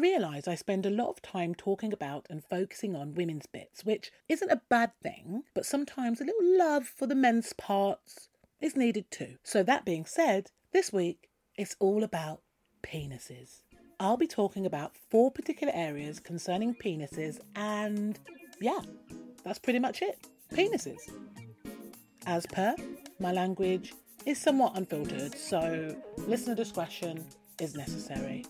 realise I spend a lot of time talking about and focusing on women's bits, which isn't a bad thing, but sometimes a little love for the men's parts is needed too. So, that being said, this week it's all about penises. I'll be talking about four particular areas concerning penises, and yeah, that's pretty much it. Penises. As per, my language is somewhat unfiltered, so listener discretion is necessary.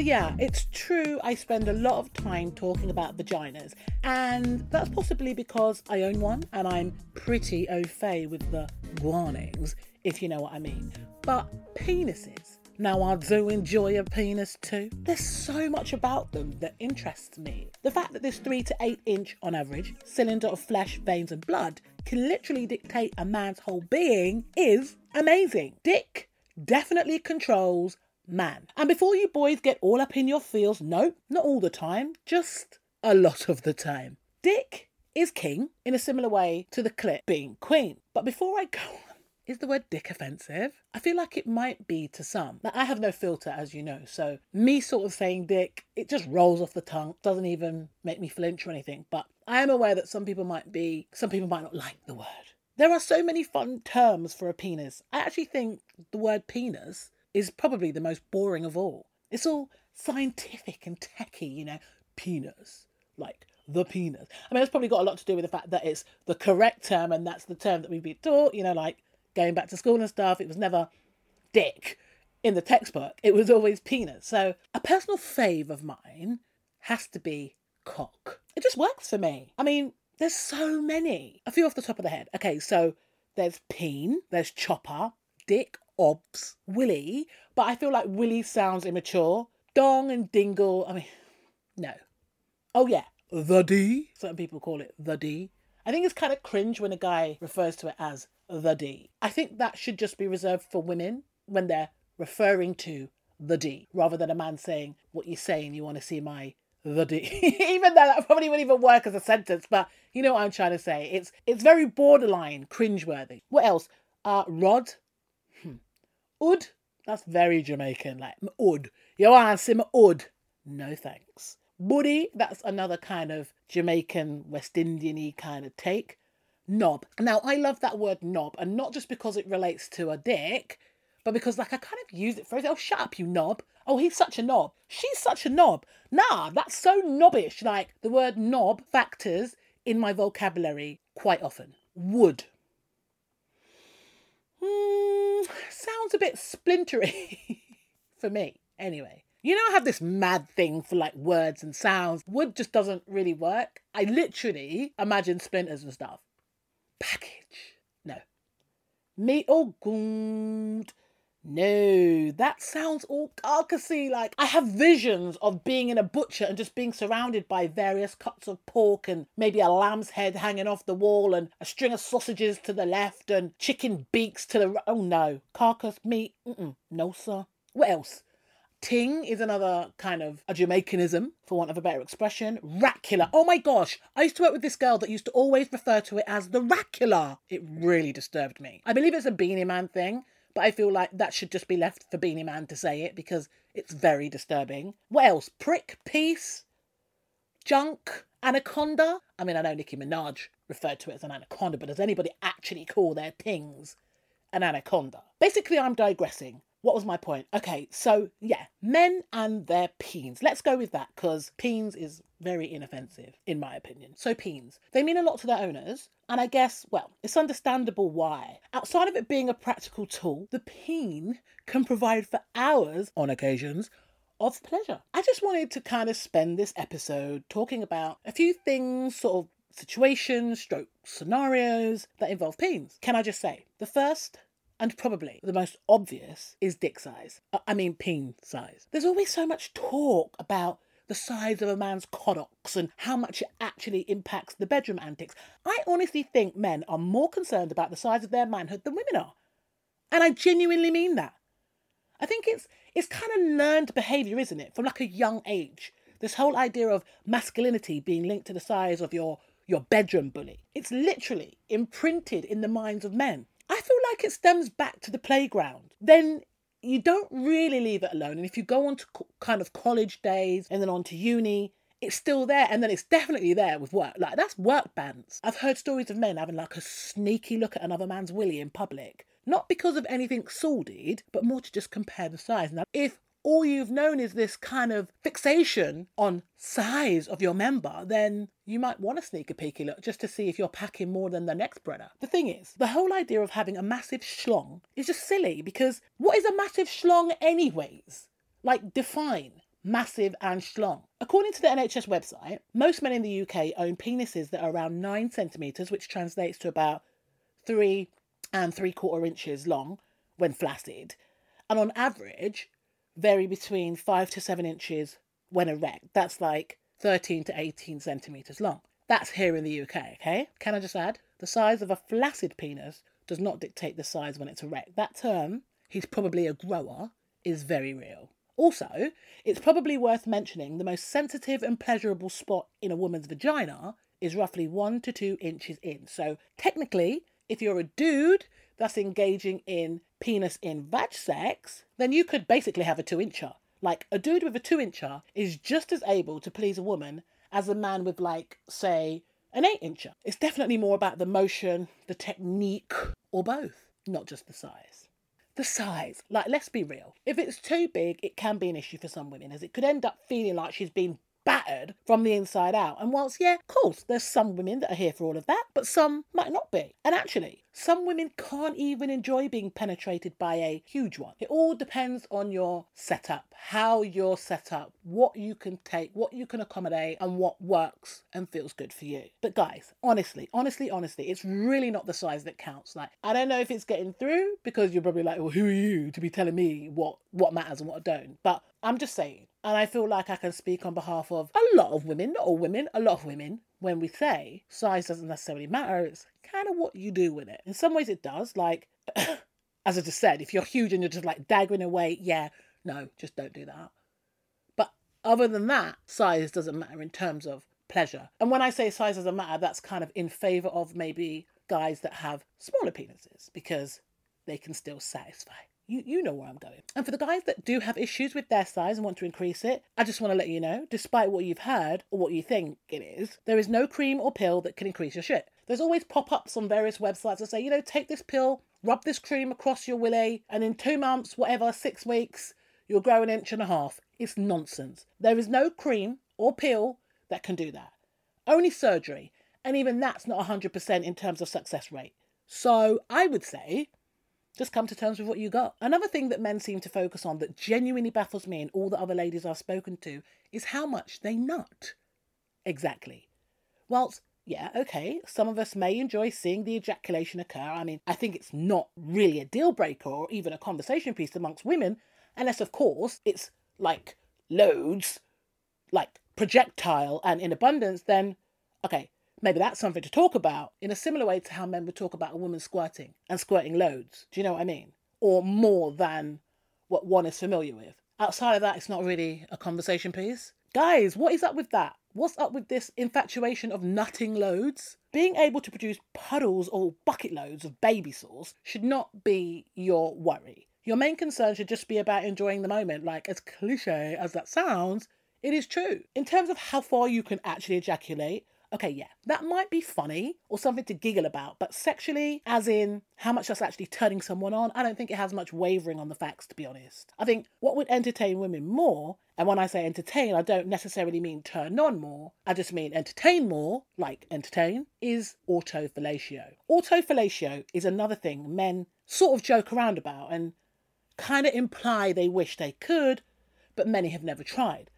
So, yeah, it's true, I spend a lot of time talking about vaginas, and that's possibly because I own one and I'm pretty au fait with the warnings, if you know what I mean. But penises. Now, I do enjoy a penis too. There's so much about them that interests me. The fact that this 3 to 8 inch, on average, cylinder of flesh, veins, and blood can literally dictate a man's whole being is amazing. Dick definitely controls man. And before you boys get all up in your feels, no, not all the time, just a lot of the time. Dick is king in a similar way to the clit being queen. But before I go on, is the word dick offensive? I feel like it might be to some. Now, I have no filter, as you know, so me sort of saying dick, it just rolls off the tongue, doesn't even make me flinch or anything. But I am aware that some people might be, some people might not like the word. There are so many fun terms for a penis. I actually think the word penis is probably the most boring of all. It's all scientific and techy, you know, penis, like the penis. I mean, it's probably got a lot to do with the fact that it's the correct term and that's the term that we've been taught, you know, like going back to school and stuff. It was never dick in the textbook, it was always penis. So, a personal fave of mine has to be cock. It just works for me. I mean, there's so many. A few off the top of the head. Okay, so there's peen, there's chopper, dick, obs, willy, but I feel like willy sounds immature. Dong and dingle, I mean, no. Oh yeah, the D. Certain people call it the D. I think it's kind of cringe when a guy refers to it as the D. I think that should just be reserved for women when they're referring to the D, rather than a man saying, What you're saying, you want to see my the D. even though that probably wouldn't even work as a sentence, but you know what I'm trying to say. It's it's very borderline cringeworthy. What else? Uh Rod. Ud. That's very Jamaican, like ud. You want to see ud? No thanks. Buddy, that's another kind of Jamaican, West Indian kind of take. Knob. Now, I love that word knob, and not just because it relates to a dick, but because, like, I kind of use it for, oh, shut up, you knob. Oh, he's such a knob. She's such a knob. Nah, that's so knobbish. Like, the word knob factors in my vocabulary quite often. Wood. Hmm, sounds a bit splintery for me, anyway. You know, I have this mad thing for like words and sounds. Wood just doesn't really work. I literally imagine splinters and stuff. Package. No. Meat or good. No, that sounds all carcassy. Like, I have visions of being in a butcher and just being surrounded by various cuts of pork and maybe a lamb's head hanging off the wall and a string of sausages to the left and chicken beaks to the right. Oh no, carcass meat. Mm-mm. No, sir. What else? Ting is another kind of a Jamaicanism, for want of a better expression. Racula. Oh my gosh, I used to work with this girl that used to always refer to it as the racula. It really disturbed me. I believe it's a Beenie Man thing, but I feel like that should just be left for Beenie Man to say it because it's very disturbing. What else? Prick, piece, junk, anaconda. I mean, I know Nicki Minaj referred to it as an anaconda, but does anybody actually call their things an anaconda? Basically, I'm digressing. What was my point? Okay, so yeah, men and their peens. Let's go with that because peens is very inoffensive, in my opinion. So, peens, they mean a lot to their owners, and I guess, well, it's understandable why. Outside of it being a practical tool, the peen can provide for hours, on occasions, of pleasure. I just wanted to kind of spend this episode talking about a few things, sort of situations, stroke scenarios that involve peens. Can I just say, the first and probably the most obvious is dick size. I mean, peen size. There's always so much talk about the size of a man's coddocks and how much it actually impacts the bedroom antics. I honestly think men are more concerned about the size of their manhood than women are. And I genuinely mean that. I think it's it's kind of learned behavior, isn't it? From like a young age. This whole idea of masculinity being linked to the size of your your bedroom bully. It's literally imprinted in the minds of men. I feel like it stems back to the playground. Then you don't really leave it alone. And if you go on to kind of college days and then on to uni, it's still there. And then it's definitely there with work. Like that's work bands. I've heard stories of men having like a sneaky look at another man's willy in public. Not because of anything sordid, but more to just compare the size. Now, if all you've known is this kind of fixation on size of your member, then you might want to sneak a peeky look just to see if you're packing more than the next brother. The thing is, the whole idea of having a massive schlong is just silly because what is a massive schlong, anyways? Like, define massive and schlong. According to the NHS website, most men in the UK own penises that are around 9 centimetres, which translates to about 3 and 3 quarter inches long when flaccid. And on average, vary between 5 to 7 inches when erect. That's like 13 to 18 centimetres long. That's here in the UK, okay? Can I just add? The size of a flaccid penis does not dictate the size when it's erect. That term, he's probably a grower, is very real. Also, it's probably worth mentioning the most sensitive and pleasurable spot in a woman's vagina is roughly one to two inches in. So, technically, if you're a dude that's engaging in penis in vag sex, then you could basically have a two incher. Like a dude with a two incher is just as able to please a woman as a man with, like, say, an eight incher. It's definitely more about the motion, the technique, or both, not just the size. The size, like, let's be real. If it's too big, it can be an issue for some women, as it could end up feeling like she's been battered from the inside out. And whilst, yeah, of course, there's some women that are here for all of that, but some might not be. And actually, some women can't even enjoy being penetrated by a huge one. It all depends on your setup, how you're set up, what you can take, what you can accommodate, and what works and feels good for you. But guys, honestly, honestly, honestly, it's really not the size that counts. Like, I don't know if it's getting through because you're probably like, well, who are you to be telling me what what matters and what don't? But I'm just saying, and I feel like I can speak on behalf of a lot of women, not all women, a lot of women, when we say size doesn't necessarily matter. It's kind of what you do with it. In some ways, it does. Like, as I just said, if you're huge and you're just like daggering away, yeah, no, just don't do that. But other than that, size doesn't matter in terms of pleasure. And when I say size doesn't matter, that's kind of in favor of maybe guys that have smaller penises because they can still satisfy you, you know where I'm going. And for the guys that do have issues with their size and want to increase it, I just want to let you know, despite what you've heard or what you think it is, there is no cream or pill that can increase your shit. There's always pop ups on various websites that say, you know, take this pill, rub this cream across your willy, and in two months, whatever, six weeks, you'll grow an inch and a half. It's nonsense. There is no cream or pill that can do that. Only surgery. And even that's not 100% in terms of success rate. So I would say just come to terms with what you got. Another thing that men seem to focus on that genuinely baffles me and all the other ladies I've spoken to is how much they nut. Exactly. Whilst, yeah, okay, some of us may enjoy seeing the ejaculation occur. I mean, I think it's not really a deal breaker or even a conversation piece amongst women, unless, of course, it's like loads, like projectile and in abundance, then, okay, maybe that's something to talk about in a similar way to how men would talk about a woman squirting and squirting loads. Do you know what I mean? Or more than what one is familiar with. Outside of that, it's not really a conversation piece. Guys, what is up with that? What's up with this infatuation of nutting loads? Being able to produce puddles or bucket loads of baby sauce should not be your worry. Your main concern should just be about enjoying the moment. Like, as cliche as that sounds, it is true. In terms of how far you can actually ejaculate, okay, yeah, that might be funny or something to giggle about, but sexually, as in how much that's actually turning someone on, I don't think it has much wavering on the facts, to be honest. I think what would entertain women more, and when I say entertain, I don't necessarily mean turn on more, I just mean entertain more, like entertain, is autofellatio. Autofellatio is another thing men sort of joke around about and kind of imply they wish they could, but many have never tried.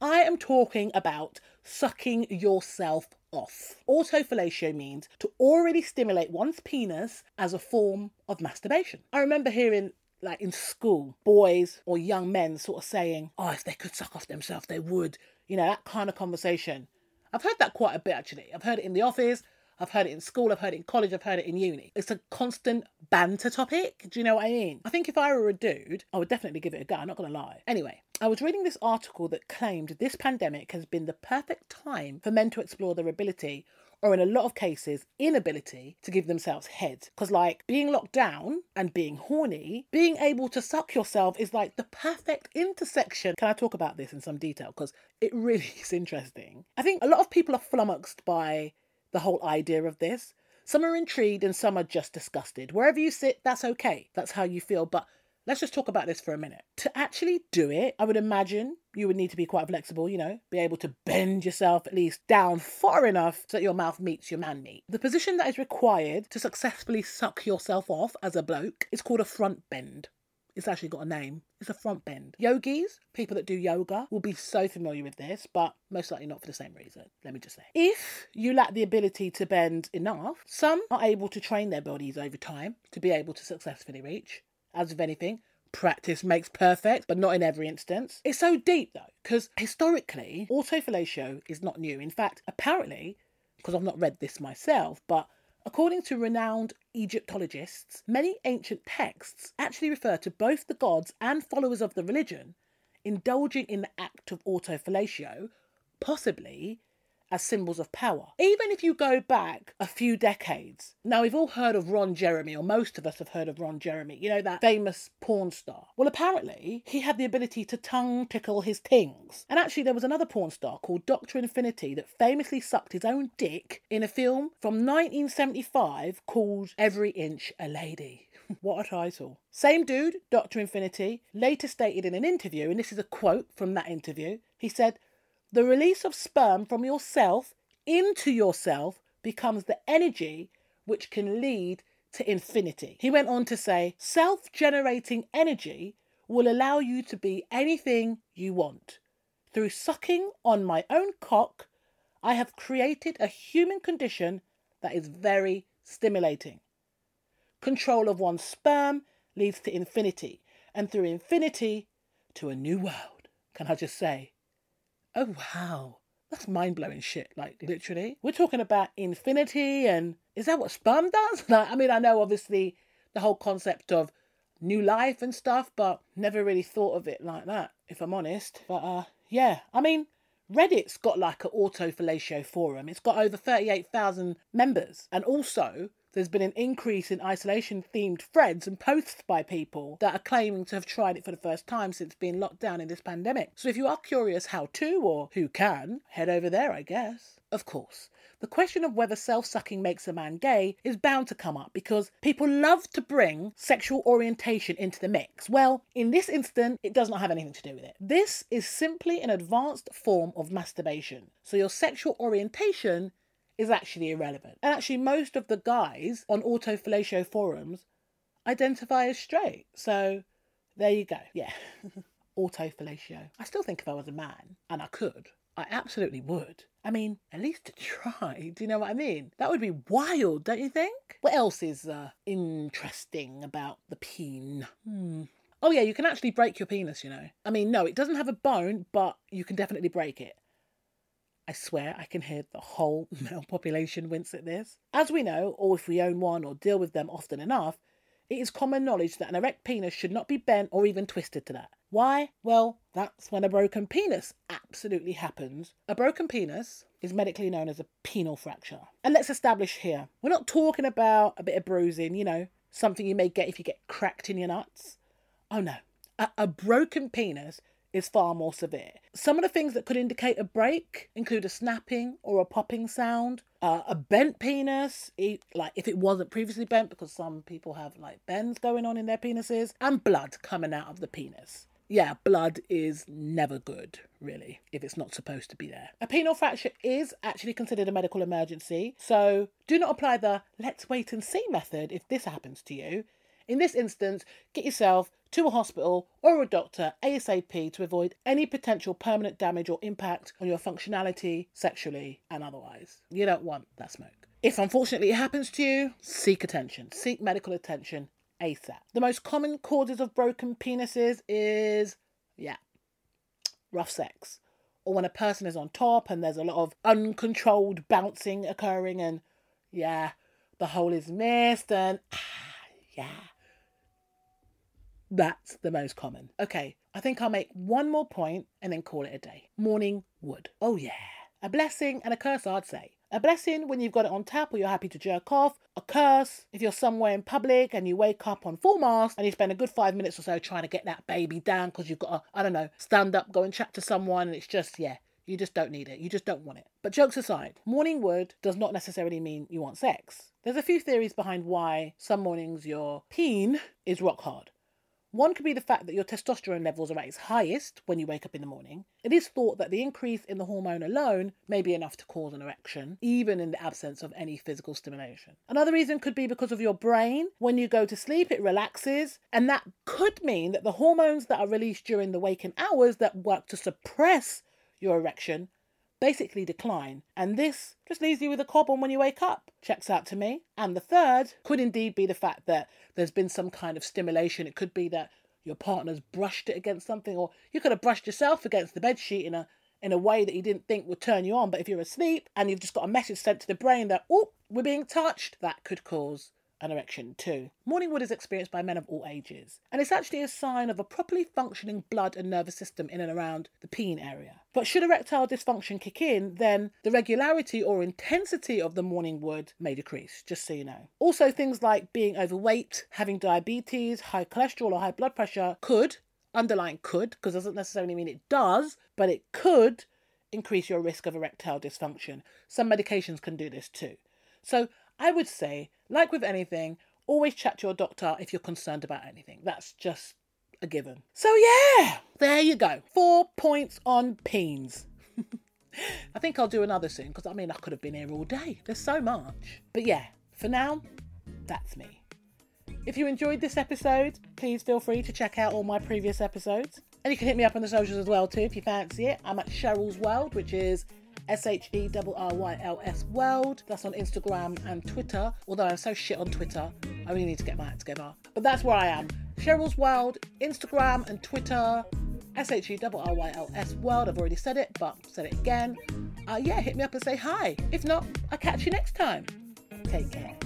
I am talking about sucking yourself off. Autofellatio means to already stimulate one's penis as a form of masturbation. I remember hearing like in school, boys or young men sort of saying, Oh, if they could suck off themselves, they would. You know, that kind of conversation. I've heard that quite a bit actually. I've heard it in the office, I've heard it in school, I've heard it in college, I've heard it in uni. It's a constant banter topic. Do you know what I mean? I think if I were a dude, I would definitely give it a go. I'm not going to lie. Anyway, I was reading this article that claimed this pandemic has been the perfect time for men to explore their ability or in a lot of cases, inability to give themselves head. Because, like, being locked down and being horny, being able to suck yourself is like the perfect intersection. Can I talk about this in some detail? Because it really is interesting. I think a lot of people are flummoxed by the whole idea of this. Some are intrigued and some are just disgusted. Wherever you sit, that's okay. That's how you feel. But let's just talk about this for a minute. To actually do it, I would imagine you would need to be quite flexible, you know, be able to bend yourself at least down far enough so that your mouth meets your man meat. The position that is required to successfully suck yourself off as a bloke is called a front bend. It's actually got a name. It's a front bend. Yogis, people that do yoga, will be so familiar with this, but most likely not for the same reason. Let me just say. If you lack the ability to bend enough, some are able to train their bodies over time to be able to successfully reach. As with anything, practice makes perfect, but not in every instance. It's so deep though, because historically, autofellatio is not new. In fact, apparently, because I've not read this myself, but according to renowned Egyptologists, many ancient texts actually refer to both the gods and followers of the religion indulging in the act of autofellatio, possibly as symbols of power. Even if you go back a few decades, now we've all heard of Ron Jeremy, or most of us have heard of Ron Jeremy, you know, that famous porn star. Well, apparently, he had the ability to tongue tickle his tings. And actually, there was another porn star called Dr. Infinity that famously sucked his own dick in a film from 1975 called Every Inch a Lady. what a title. Same dude, Dr. Infinity, later stated in an interview, and this is a quote from that interview, he said, the release of sperm from yourself into yourself becomes the energy which can lead to infinity. He went on to say, self generating energy will allow you to be anything you want. Through sucking on my own cock, I have created a human condition that is very stimulating. Control of one's sperm leads to infinity, and through infinity, to a new world. Can I just say, Oh, wow. That's mind blowing shit, like literally. We're talking about infinity, and is that what sperm does? Like, I mean, I know obviously the whole concept of new life and stuff, but never really thought of it like that, if I'm honest. But uh, yeah, I mean, Reddit's got like an autofellatio forum. It's got over 38,000 members. And also, there's been an increase in isolation themed threads and posts by people that are claiming to have tried it for the first time since being locked down in this pandemic. So if you are curious how to or who can, head over there, I guess. Of course, the question of whether self sucking makes a man gay is bound to come up because people love to bring sexual orientation into the mix. Well, in this instance, it does not have anything to do with it. This is simply an advanced form of masturbation. So your sexual orientation is actually irrelevant. And actually, most of the guys on autofellatio forums identify as straight. So there you go. Yeah. autofellatio. I still think if I was a man and I could, I absolutely would. I mean, at least to try. Do you know what I mean? That would be wild, don't you think? What else is uh, interesting about the peen? Hmm. Oh, yeah, you can actually break your penis, you know. I mean, no, it doesn't have a bone, but you can definitely break it. I swear I can hear the whole male population wince at this. As we know, or if we own one or deal with them often enough, it is common knowledge that an erect penis should not be bent or even twisted to that. Why? Well, that's when a broken penis absolutely happens. A broken penis is medically known as a penile fracture. And let's establish here we're not talking about a bit of bruising, you know, something you may get if you get cracked in your nuts. Oh no. A, a broken penis is far more severe. Some of the things that could indicate a break include a snapping or a popping sound, uh, a bent penis, like if it wasn't previously bent, because some people have like bends going on in their penises, and blood coming out of the penis. Yeah, blood is never good, really, if it's not supposed to be there. A penile fracture is actually considered a medical emergency, so do not apply the let's wait and see method if this happens to you. In this instance, get yourself to a hospital or a doctor ASAP to avoid any potential permanent damage or impact on your functionality sexually and otherwise. You don't want that smoke. If unfortunately it happens to you, seek attention, seek medical attention ASAP. The most common causes of broken penises is, yeah, rough sex or when a person is on top and there's a lot of uncontrolled bouncing occurring and yeah, the hole is missed and ah, yeah. That's the most common. Okay, I think I'll make one more point and then call it a day. Morning wood. Oh yeah. A blessing and a curse, I'd say. A blessing when you've got it on tap or you're happy to jerk off. A curse if you're somewhere in public and you wake up on full mast and you spend a good five minutes or so trying to get that baby down because you've got to, I don't know, stand up, go and chat to someone and it's just, yeah, you just don't need it. You just don't want it. But jokes aside, morning wood does not necessarily mean you want sex. There's a few theories behind why some mornings your peen is rock hard. One could be the fact that your testosterone levels are at its highest when you wake up in the morning. It is thought that the increase in the hormone alone may be enough to cause an erection, even in the absence of any physical stimulation. Another reason could be because of your brain. When you go to sleep, it relaxes, and that could mean that the hormones that are released during the waking hours that work to suppress your erection basically decline, and this just leaves you with a cob on when you wake up. Checks out to me. And the third could indeed be the fact that there's been some kind of stimulation. It could be that your partner's brushed it against something, or you could have brushed yourself against the bed sheet in a in a way that you didn't think would turn you on. But if you're asleep and you've just got a message sent to the brain that, oh, we're being touched, that could cause an erection too. Morning wood is experienced by men of all ages, and it's actually a sign of a properly functioning blood and nervous system in and around the peen area. But should erectile dysfunction kick in, then the regularity or intensity of the morning wood may decrease, just so you know. Also, things like being overweight, having diabetes, high cholesterol, or high blood pressure could, underline could, because it doesn't necessarily mean it does, but it could increase your risk of erectile dysfunction. Some medications can do this too. So I would say, like with anything, always chat to your doctor if you're concerned about anything. That's just a given. So, yeah, there you go. Four points on peens. I think I'll do another soon because I mean, I could have been here all day. There's so much. But yeah, for now, that's me. If you enjoyed this episode, please feel free to check out all my previous episodes. And you can hit me up on the socials as well too if you fancy it. I'm at Sherryl's World, which is S H E R R Y L S World. That's on Instagram and Twitter. Although I'm so shit on Twitter, I really need to get my act together. But that's where I am. Sherryl's World, Instagram and Twitter. S H E R R Y L S World. I've already said it, but said it again. Uh, yeah, hit me up and say hi. If not, I'll catch you next time. Take care.